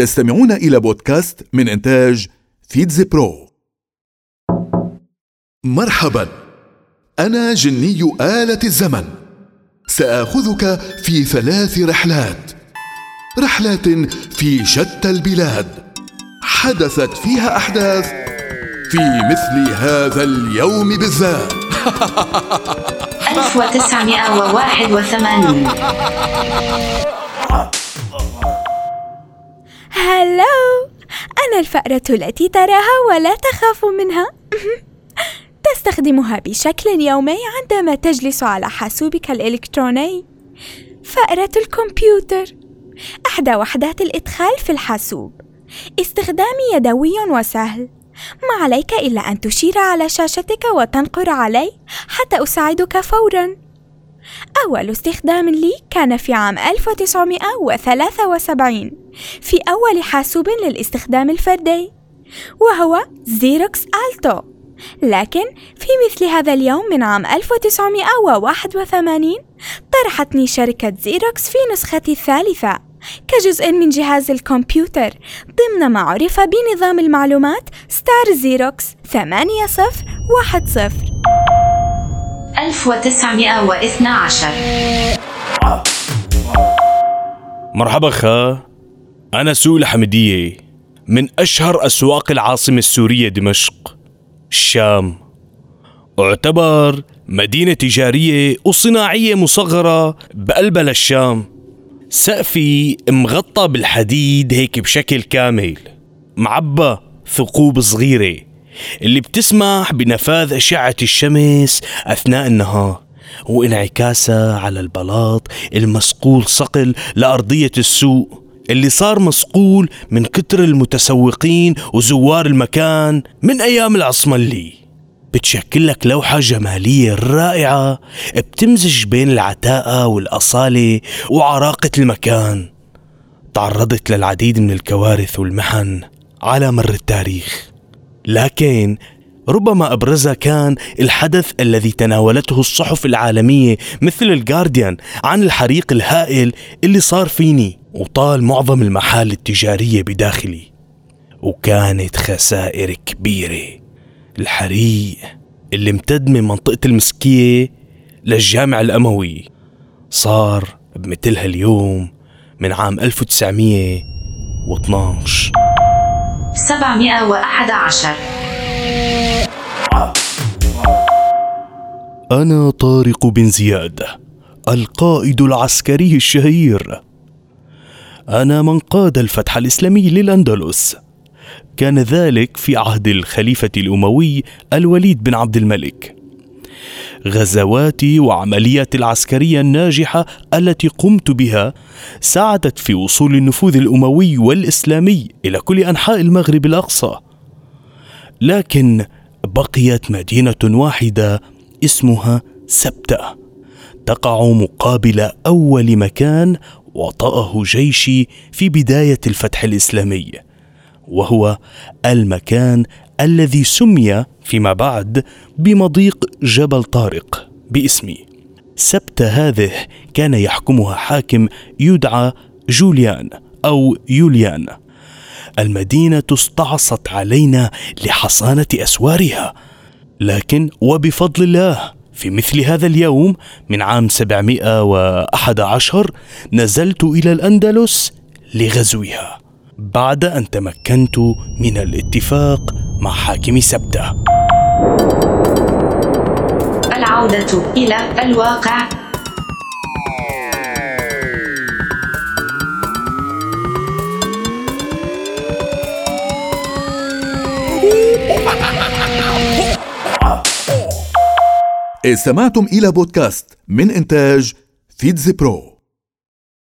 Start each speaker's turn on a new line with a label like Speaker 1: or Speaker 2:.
Speaker 1: تستمعون إلى بودكاست من إنتاج فيتز برو. مرحبا. أنا جني آلة الزمن. سآخذك في ثلاث رحلات. رحلات في شتى البلاد. حدثت فيها أحداث في مثل هذا اليوم بالذات.
Speaker 2: 1981
Speaker 3: هلو أنا الفأرة التي تراها ولا تخاف منها. تستخدمها بشكل يومي عندما تجلس على حاسوبك الإلكتروني. فأرة الكمبيوتر. إحدى وحدات الإدخال في الحاسوب. استخدامي يدوي وسهل. ما عليك إلا أن تشير على شاشتك وتنقر علي حتى أساعدك فوراً. أول استخدام لي كان في عام 1973 في أول حاسوب للاستخدام الفردي وهو زيروكس ألتو لكن في مثل هذا اليوم من عام 1981 طرحت شركة زيروكس في نسخته الثالثة كجزء من جهاز الكمبيوتر ضمن ما عرف بنظام المعلومات ستار زيروكس 8010
Speaker 2: 1912
Speaker 4: مرحبا خا أنا سوق الحمدية. من أشهر أسواق العاصمة السورية دمشق الشام. أعتبر مدينة تجارية وصناعية مصغرة بقلبها للشام. سقفي مغطى بالحديد هيك بشكل كامل. معبى ثقوب صغيرة. اللي بتسمح بنفاذ أشعة الشمس أثناء النهار وانعكاسها على البلاط المصقول صقل لأرضية السوق اللي صار مصقول من كتر المتسوقين وزوار المكان من أيام العصملي بتشكل لك لوحة جمالية رائعة بتمزج بين العتاقة والأصالة وعراقة المكان. تعرضت للعديد من الكوارث والمحن على مر التاريخ. لكن ربما ابرزها كان الحدث الذي تناولته الصحف العالمية مثل الجارديان عن الحريق الهائل اللي صار فيني وطال معظم المحال التجارية بداخلي. وكانت خسائر كبيرة. الحريق اللي امتد من منطقة المسكية للجامع الأموي صار بمثل هاليوم من عام 1912
Speaker 2: 711
Speaker 4: أنا طارق بن زياد القائد العسكري الشهير. أنا من قاد الفتح الإسلامي للأندلس. كان ذلك في عهد الخليفة الأموي الوليد بن عبد الملك. غزواتي وعملياتي العسكرية الناجحة التي قمت بها ساعدت في وصول النفوذ الأموي والإسلامي إلى كل أنحاء المغرب الأقصى. لكن بقيت مدينة واحدة اسمها سبتة. تقع مقابل أول مكان وطأه جيشي في بداية الفتح الإسلامي وهو المكان الذي سمي فيما بعد بمضيق جبل طارق باسمي. سبتة هذه كان يحكمها حاكم يدعى جوليان أو يوليان. المدينة استعصت علينا لحصانة أسوارها. لكن وبفضل الله في مثل هذا اليوم من عام 711 نزلت إلى الأندلس لغزوها. بعد أن تمكنت من الاتفاق مع حاكم سبتة
Speaker 2: العودة إلى الواقع.
Speaker 1: استمعتم إلى بودكاست من إنتاج فيتز برو